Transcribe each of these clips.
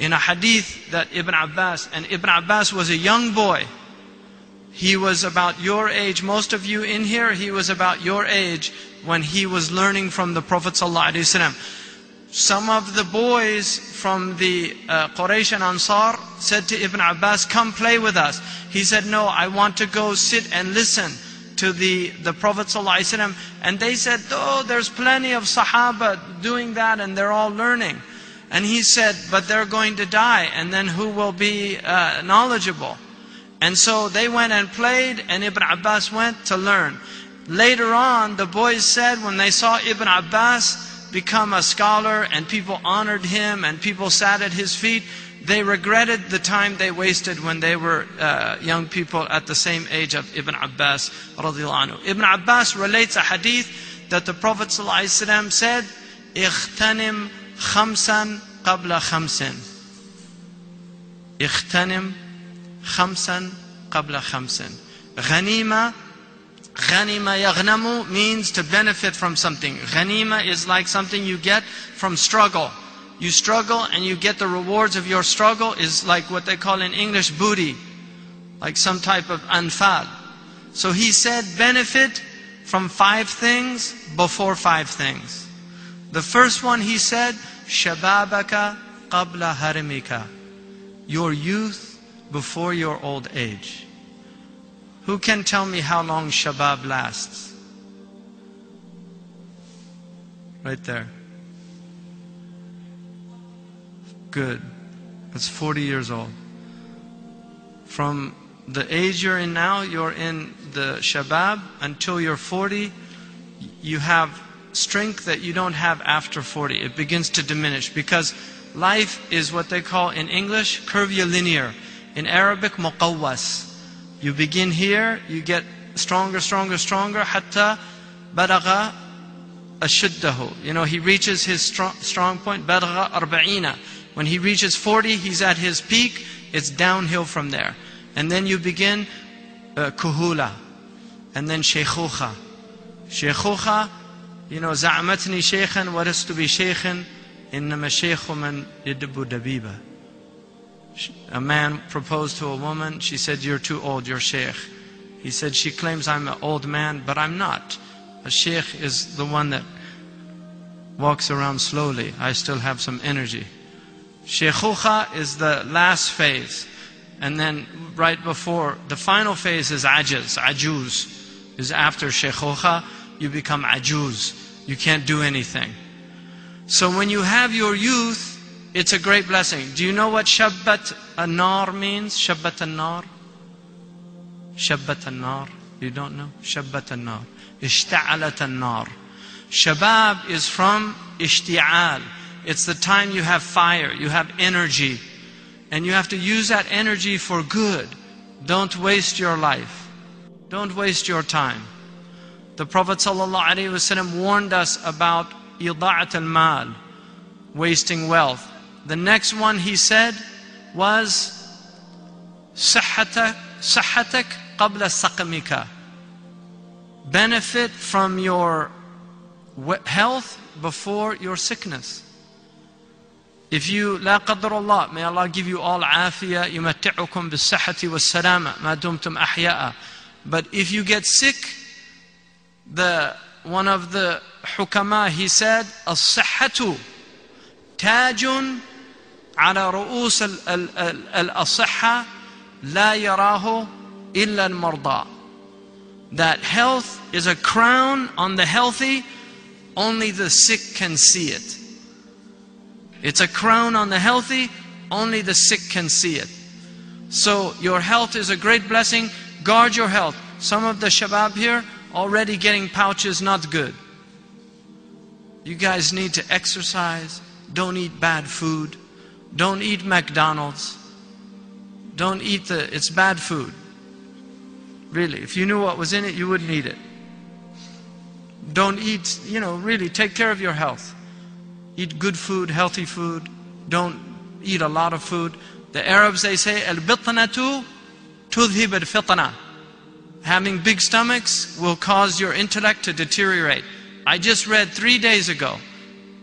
in a hadith that Ibn Abbas, and Ibn Abbas was a young boy. He was about your age. Most of you in here, he was about your age when he was learning from the Prophet ﷺ. Some of the boys from the uh, Quraysh and Ansar said to Ibn Abbas, come play with us. He said, no, I want to go sit and listen to the, the Prophet ﷺ. And they said, oh, there's plenty of Sahaba doing that and they're all learning. And he said, but they're going to die and then who will be uh, knowledgeable? And so they went and played and Ibn Abbas went to learn. Later on, the boys said when they saw Ibn Abbas become a scholar and people honored him and people sat at his feet, they regretted the time they wasted when they were uh, young people at the same age of Ibn Abbas anhu. Ibn Abbas relates a hadith that the Prophet ﷺ said, اغتنم خمسا قبل خمس اغتنم خمسا قبل خمس غنيمة Ghanima yaghnamu means to benefit from something. Ghanima is like something you get from struggle. You struggle and you get the rewards of your struggle is like what they call in English booty. Like some type of anfal. So he said benefit from five things before five things. The first one he said, Shababaka qabla harimika. Your youth before your old age. Who can tell me how long Shabab lasts? Right there. Good. That's 40 years old. From the age you're in now, you're in the Shabab, until you're 40, you have strength that you don't have after 40. It begins to diminish because life is what they call in English curvilinear. In Arabic, muqawwas. You begin here, you get stronger, stronger, stronger, hatta balaga ashuddahu. You know, he reaches his strong, strong point, balaga arba'ina. When he reaches 40, he's at his peak, it's downhill from there. And then you begin uh, kuhula, and then sheikhukha. Sheikhukha, you know, za'amatni shaykhan, what is to be shaykhan? إنما الشيخ من يدب دبيبه a man proposed to a woman. She said, You're too old, you're sheikh. He said, She claims I'm an old man, but I'm not. A sheikh is the one that walks around slowly. I still have some energy. Sheikhucha is the last phase. And then right before, the final phase is ajaz, ajuz. Is after sheikhucha, you become ajuz. You can't do anything. So when you have your youth, it's a great blessing. Do you know what Shabbat Anar means? Shabbat Anar? Shabbat Anar. You don't know? Shabbat Anar. Ishta'alat Anar. Shabab is from ishti'al. It's the time you have fire, you have energy. And you have to use that energy for good. Don't waste your life. Don't waste your time. The Prophet ﷺ warned us about ida'at al-mal, wasting wealth. The next one he said was صحتك صحتك قبل سقمك benefit from your health before your sickness if you لا قدر الله may Allah give you all عافية يمتعكم بالصحة والسلامة ما دمتم أحياء but if you get sick the one of the حكماء he said الصحة تاج على رؤوس الأصحة لا يراه إلا المرضى that health is a crown on the healthy only the sick can see it it's a crown on the healthy only the sick can see it so your health is a great blessing guard your health some of the shabab here already getting pouches not good you guys need to exercise don't eat bad food don't eat McDonald's. Don't eat the, it's bad food. Really, if you knew what was in it, you wouldn't eat it. Don't eat, you know, really take care of your health. Eat good food, healthy food. Don't eat a lot of food. The Arabs, they say, al-bitnatu tudhib al-fitna. Having big stomachs will cause your intellect to deteriorate. I just read three days ago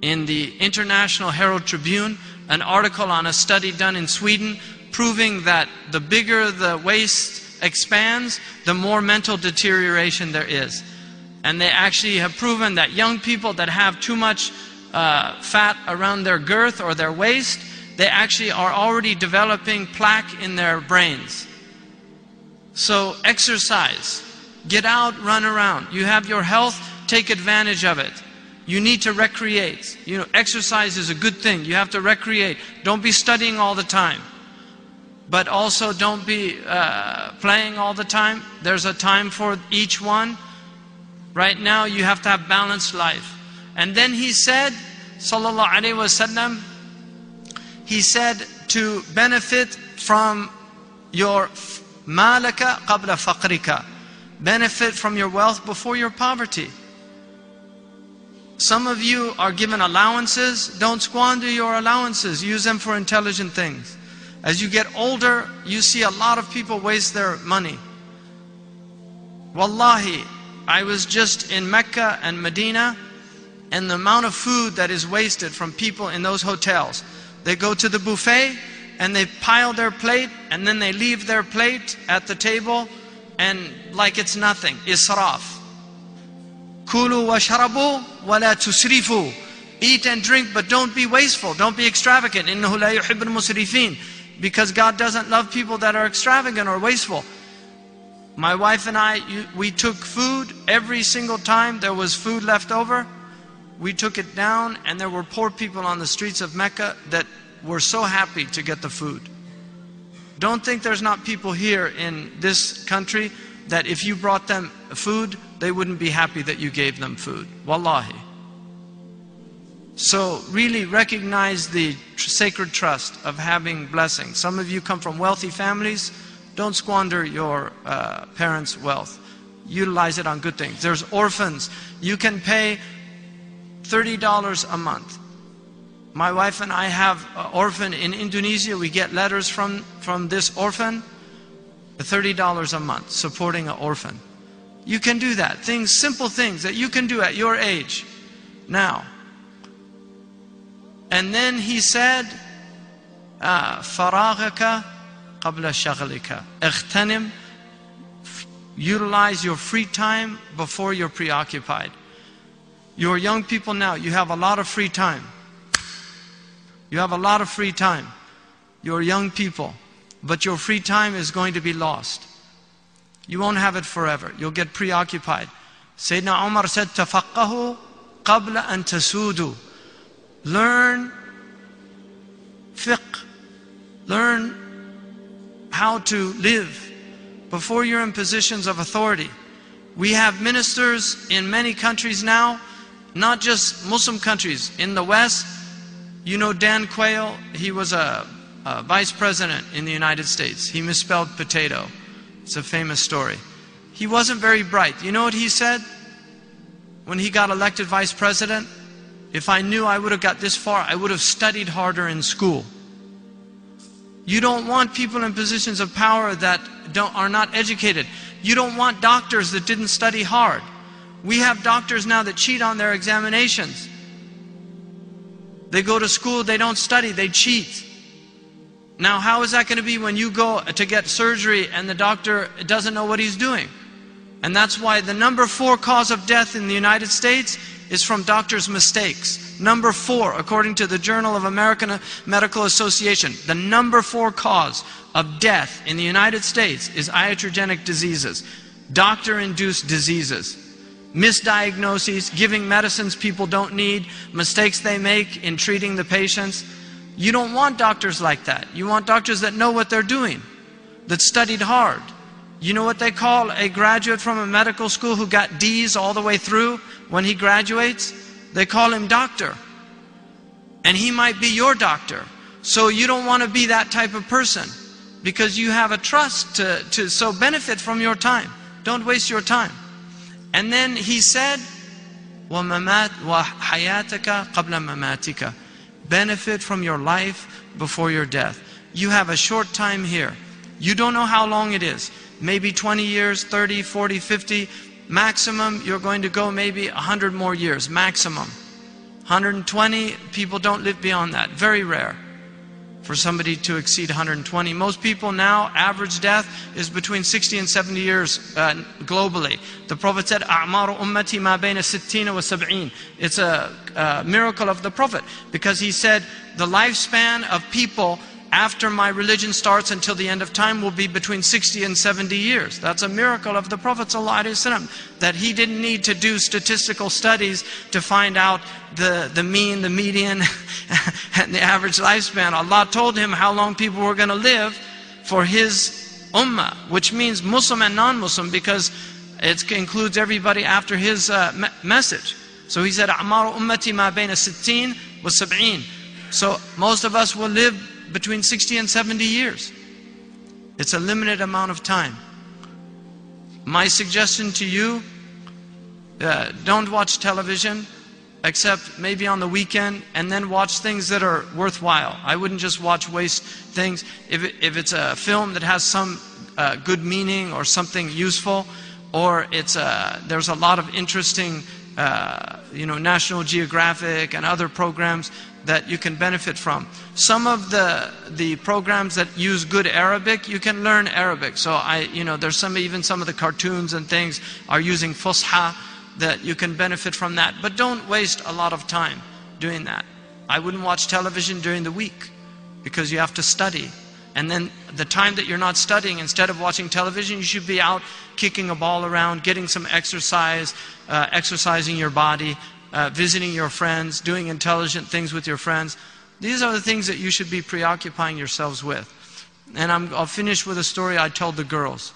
in the International Herald Tribune an article on a study done in Sweden proving that the bigger the waist expands, the more mental deterioration there is. And they actually have proven that young people that have too much uh, fat around their girth or their waist, they actually are already developing plaque in their brains. So exercise, get out, run around. You have your health, take advantage of it. You need to recreate. You know, exercise is a good thing. You have to recreate. Don't be studying all the time. But also don't be uh, playing all the time. There's a time for each one. Right now you have to have balanced life. And then he said, Sallallahu Alaihi Wasallam, he said to benefit from your malaka qabla faqrika. Benefit from your wealth before your poverty. Some of you are given allowances. Don't squander your allowances. Use them for intelligent things. As you get older, you see a lot of people waste their money. Wallahi, I was just in Mecca and Medina, and the amount of food that is wasted from people in those hotels. They go to the buffet and they pile their plate and then they leave their plate at the table and like it's nothing. Israf. Kulu washarabu wa la tusrifu. Eat and drink, but don't be wasteful. Don't be extravagant. Innahu la yuhibbul musrifin. Because God doesn't love people that are extravagant or wasteful. My wife and I, we took food every single time there was food left over. We took it down, and there were poor people on the streets of Mecca that were so happy to get the food. Don't think there's not people here in this country that if you brought them food, they wouldn't be happy that you gave them food. Wallahi. So really recognize the tr sacred trust of having blessings. Some of you come from wealthy families. Don't squander your uh, parents' wealth. Utilize it on good things. There's orphans. You can pay $30 a month. My wife and I have an orphan in Indonesia. We get letters from, from this orphan. $30 a month supporting an orphan. You can do that. Things, simple things that you can do at your age. Now. And then he said, فراغك قبل شغلك اغتنم Utilize your free time before you're preoccupied. You're young people now, you have a lot of free time. You have a lot of free time. You're young people, but your free time is going to be lost. You won't have it forever. You'll get preoccupied. Sayyidina Umar said, Tafaqahu qabla an tasudu. Learn fiqh. Learn how to live before you're in positions of authority. We have ministers in many countries now, not just Muslim countries, in the West, you know Dan Quayle, he was a, a vice president in the United States. He misspelled potato. It's a famous story. He wasn't very bright. You know what he said when he got elected vice president? If I knew I would have got this far, I would have studied harder in school. You don't want people in positions of power that are not educated. You don't want doctors that didn't study hard. We have doctors now that cheat on their examinations. They go to school, they don't study, they cheat. Now, how is that going to be when you go to get surgery and the doctor doesn't know what he's doing? And that's why the number four cause of death in the United States is from doctors' mistakes. Number four, according to the Journal of American Medical Association, the number four cause of death in the United States is iatrogenic diseases, doctor-induced diseases, misdiagnoses, giving medicines people don't need, mistakes they make in treating the patients. You don't want doctors like that. You want doctors that know what they're doing, that studied hard. You know what they call a graduate from a medical school who got D's all the way through when he graduates? They call him doctor. And he might be your doctor. So you don't want to be that type of person because you have a trust to, to so benefit from your time. Don't waste your time. And then he said, وَمَمَاتْ وَحَيَاتَكَ قَبْلَ مَمَاتِكَ benefit from your life before your death. You have a short time here. You don't know how long it is. Maybe 20 years, 30, 40, 50. Maximum, you're going to go maybe 100 more years. Maximum. 120, people don't live beyond that. Very rare for somebody to exceed 120. Most people now, average death is between 60 and 70 years uh, globally. The Prophet said, "Amaru ummati ma bayna sittina wa sab'in." It's a, a miracle of the Prophet because he said the lifespan of people after my religion starts until the end of time will be between 60 and 70 years. That's a miracle of the Prophet ﷺ, that he didn't need to do statistical studies to find out the, the mean, the median, and the average lifespan. Allah told him how long people were going to live for his ummah, which means Muslim and non-Muslim because it includes everybody after his uh, message. So he said, "Amar ummati ma bayna sittin wa sab'een." So most of us will live between 60 and 70 years. It's a limited amount of time. My suggestion to you, uh, don't watch television except maybe on the weekend and then watch things that are worthwhile. I wouldn't just watch waste things. If, if it's a film that has some uh, good meaning or something useful, or it's a, there's a lot of interesting, uh, you know, National Geographic and other programs that you can benefit from. Some of the the programs that use good Arabic, you can learn Arabic. So I, you know, there's some even some of the cartoons and things are using Fusha that you can benefit from that. But don't waste a lot of time doing that. I wouldn't watch television during the week because you have to study. And then the time that you're not studying, instead of watching television, you should be out kicking a ball around, getting some exercise, uh, exercising your body, uh, visiting your friends, doing intelligent things with your friends. These are the things that you should be preoccupying yourselves with. And i will finish with a story I told the girls,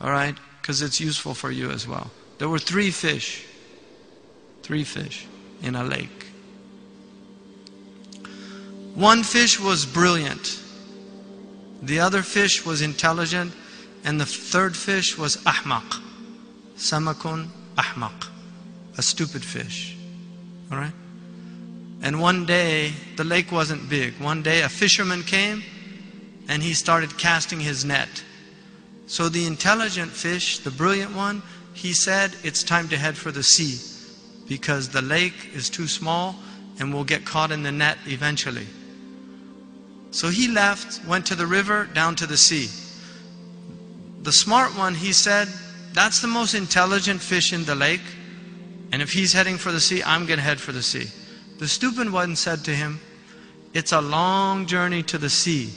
all right? Because it's useful for you as well. There were three fish, three fish in a lake. One fish was brilliant, the other fish was intelligent, and the third fish was ahmaq. Samakun ahmaq, a stupid fish. All right? And one day, the lake wasn't big. One day, a fisherman came and he started casting his net. So the intelligent fish, the brilliant one, he said, It's time to head for the sea because the lake is too small and we'll get caught in the net eventually. So he left, went to the river, down to the sea. The smart one, he said, That's the most intelligent fish in the lake. And if he's heading for the sea, I'm going to head for the sea. The stupid one said to him, It's a long journey to the sea.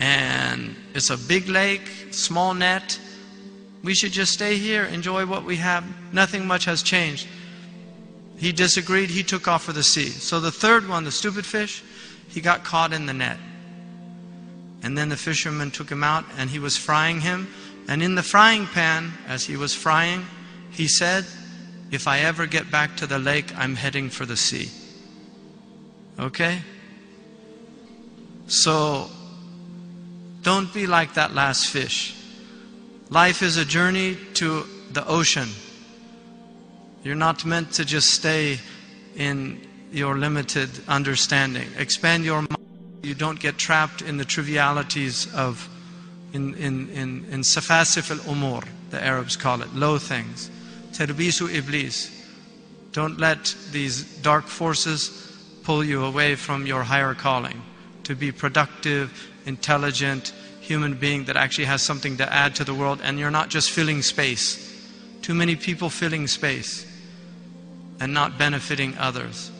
And it's a big lake, small net. We should just stay here, enjoy what we have. Nothing much has changed. He disagreed. He took off for the sea. So the third one, the stupid fish, he got caught in the net. And then the fisherman took him out and he was frying him. And in the frying pan, as he was frying, he said, If I ever get back to the lake, I'm heading for the sea. Okay? So, don't be like that last fish. Life is a journey to the ocean. You're not meant to just stay in your limited understanding. Expand your mind. You don't get trapped in the trivialities of, in, in, in, in safasif al-umur, the Arabs call it, low things. Terbisu iblis. Don't let these dark forces pull you away from your higher calling. To be productive, intelligent, human being that actually has something to add to the world and you're not just filling space. Too many people filling space and not benefiting others.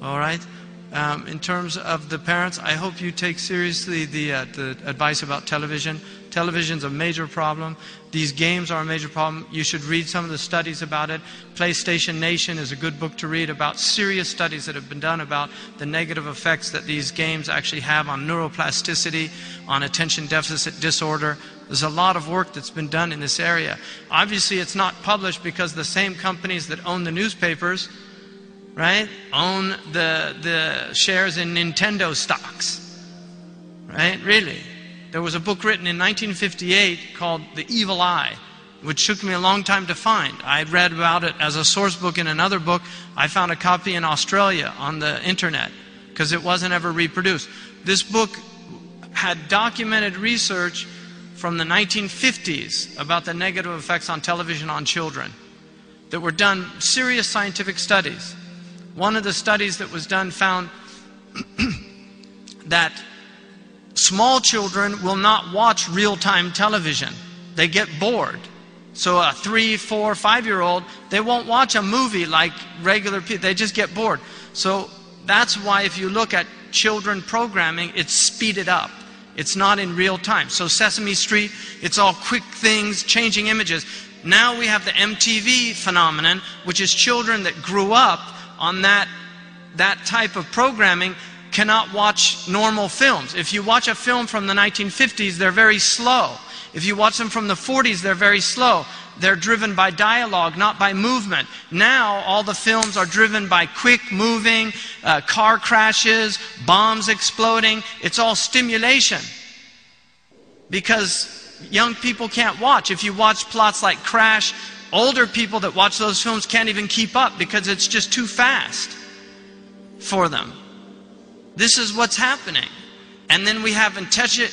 All right? Um, in terms of the parents, I hope you take seriously the, uh, the advice about television. Television's a major problem. These games are a major problem. You should read some of the studies about it. PlayStation Nation is a good book to read about serious studies that have been done about the negative effects that these games actually have on neuroplasticity, on attention deficit disorder. There's a lot of work that's been done in this area. Obviously, it's not published because the same companies that own the newspapers right, own the, the shares in Nintendo stocks. Right? Really. There was a book written in 1958 called The Evil Eye, which took me a long time to find. I read about it as a source book in another book. I found a copy in Australia on the internet because it wasn't ever reproduced. This book had documented research from the 1950s about the negative effects on television on children that were done serious scientific studies. One of the studies that was done found that small children will not watch real time television. They get bored. So a three, four, five year old, they won't watch a movie like regular people. They just get bored. So that's why if you look at children programming, it's speeded up. It's not in real time. So Sesame Street, it's all quick things, changing images. Now we have the MTV phenomenon, which is children that grew up on that, that type of programming cannot watch normal films. If you watch a film from the 1950s, they're very slow. If you watch them from the 40s, they're very slow. They're driven by dialogue, not by movement. Now, all the films are driven by quick moving, uh, car crashes, bombs exploding. It's all stimulation. Because young people can't watch. If you watch plots like Crash, older people that watch those films can't even keep up because it's just too fast for them. This is what's happening. And then we have attention,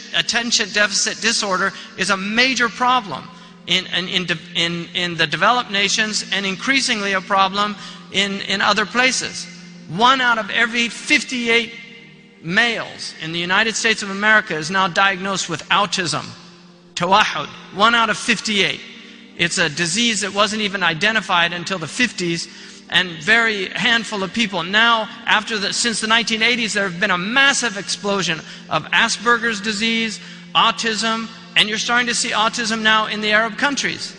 deficit disorder is a major problem in, in, in, in, the developed nations and increasingly a problem in, in other places. One out of every 58 males in the United States of America is now diagnosed with autism. Tawahud. One out of 58. It's a disease that wasn't even identified until the 50s and very handful of people. Now, after the, since the 1980s, there have been a massive explosion of Asperger's disease, autism, and you're starting to see autism now in the Arab countries.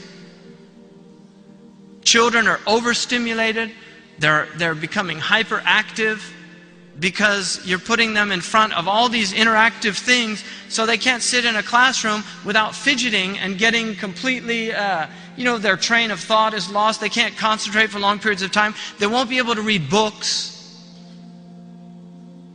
Children are overstimulated, they're, they're becoming hyperactive because you're putting them in front of all these interactive things so they can't sit in a classroom without fidgeting and getting completely uh, you know, their train of thought is lost. They can't concentrate for long periods of time. They won't be able to read books.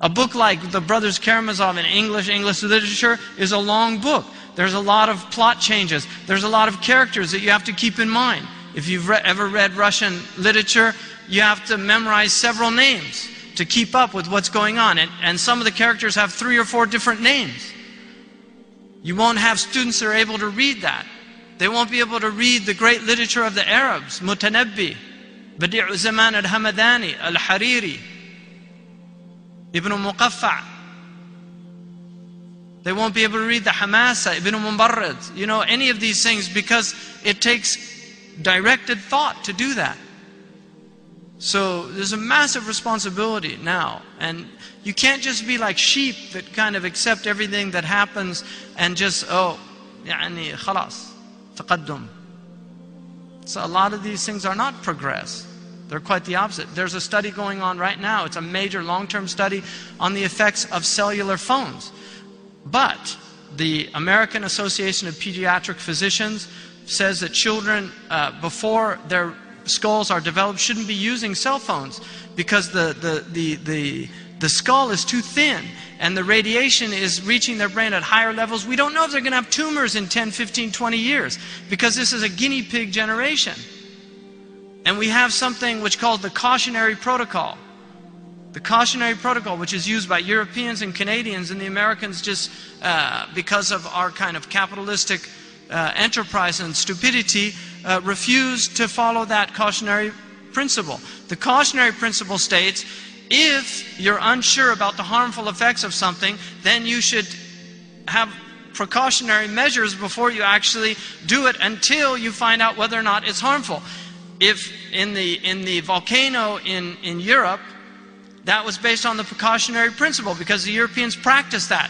A book like the Brothers Karamazov in English, English literature, is a long book. There's a lot of plot changes. There's a lot of characters that you have to keep in mind. If you've re- ever read Russian literature, you have to memorize several names to keep up with what's going on. And, and some of the characters have three or four different names. You won't have students that are able to read that. They won't be able to read the great literature of the Arabs, Mutanabbi, Badi'u Zaman al-Hamadani, al-Hariri, Ibn Muqaffa. They won't be able to read the Hamasa, Ibn Mubarrid, you know, any of these things because it takes directed thought to do that. So there's a massive responsibility now. And you can't just be like sheep that kind of accept everything that happens and just, oh, يعني خلاص. taqaddum. So a lot of these things are not progress. They're quite the opposite. There's a study going on right now. It's a major long term study on the effects of cellular phones. But the American Association of Pediatric Physicians says that children, uh, before their skulls are developed, shouldn't be using cell phones because the, the, the, the the skull is too thin and the radiation is reaching their brain at higher levels, we don't know if they're going to have tumors in 10, 15, 20 years because this is a guinea pig generation. And we have something which called the cautionary protocol. The cautionary protocol, which is used by Europeans and Canadians, and the Americans just uh, because of our kind of capitalistic uh, enterprise and stupidity, uh, refuse to follow that cautionary principle. The cautionary principle states if you're unsure about the harmful effects of something, then you should have precautionary measures before you actually do it until you find out whether or not it's harmful. If in the, in the volcano in, in Europe, that was based on the precautionary principle because the Europeans practiced that.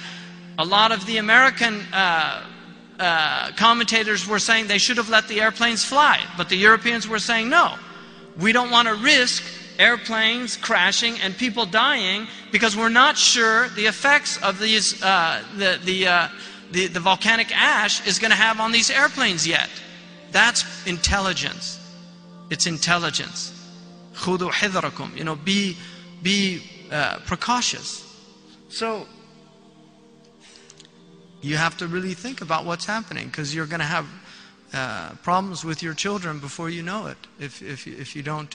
A lot of the American uh, uh, commentators were saying they should have let the airplanes fly, but the Europeans were saying no. We don't want to risk airplanes crashing and people dying because we're not sure the effects of these, uh, the, the, uh, the, the volcanic ash is going to have on these airplanes yet. That's intelligence. It's intelligence. خُذُوا حِذْرَكُمْ You know, be, be uh, precautious. So, you have to really think about what's happening because you're going to have uh, problems with your children before you know it if, if, if you don't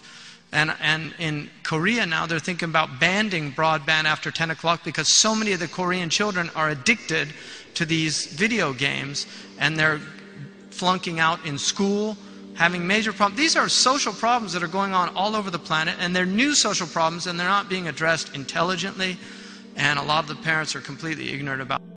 and, and in Korea now, they're thinking about banning broadband after 10 o'clock because so many of the Korean children are addicted to these video games and they're flunking out in school, having major problems. These are social problems that are going on all over the planet, and they're new social problems, and they're not being addressed intelligently, and a lot of the parents are completely ignorant about.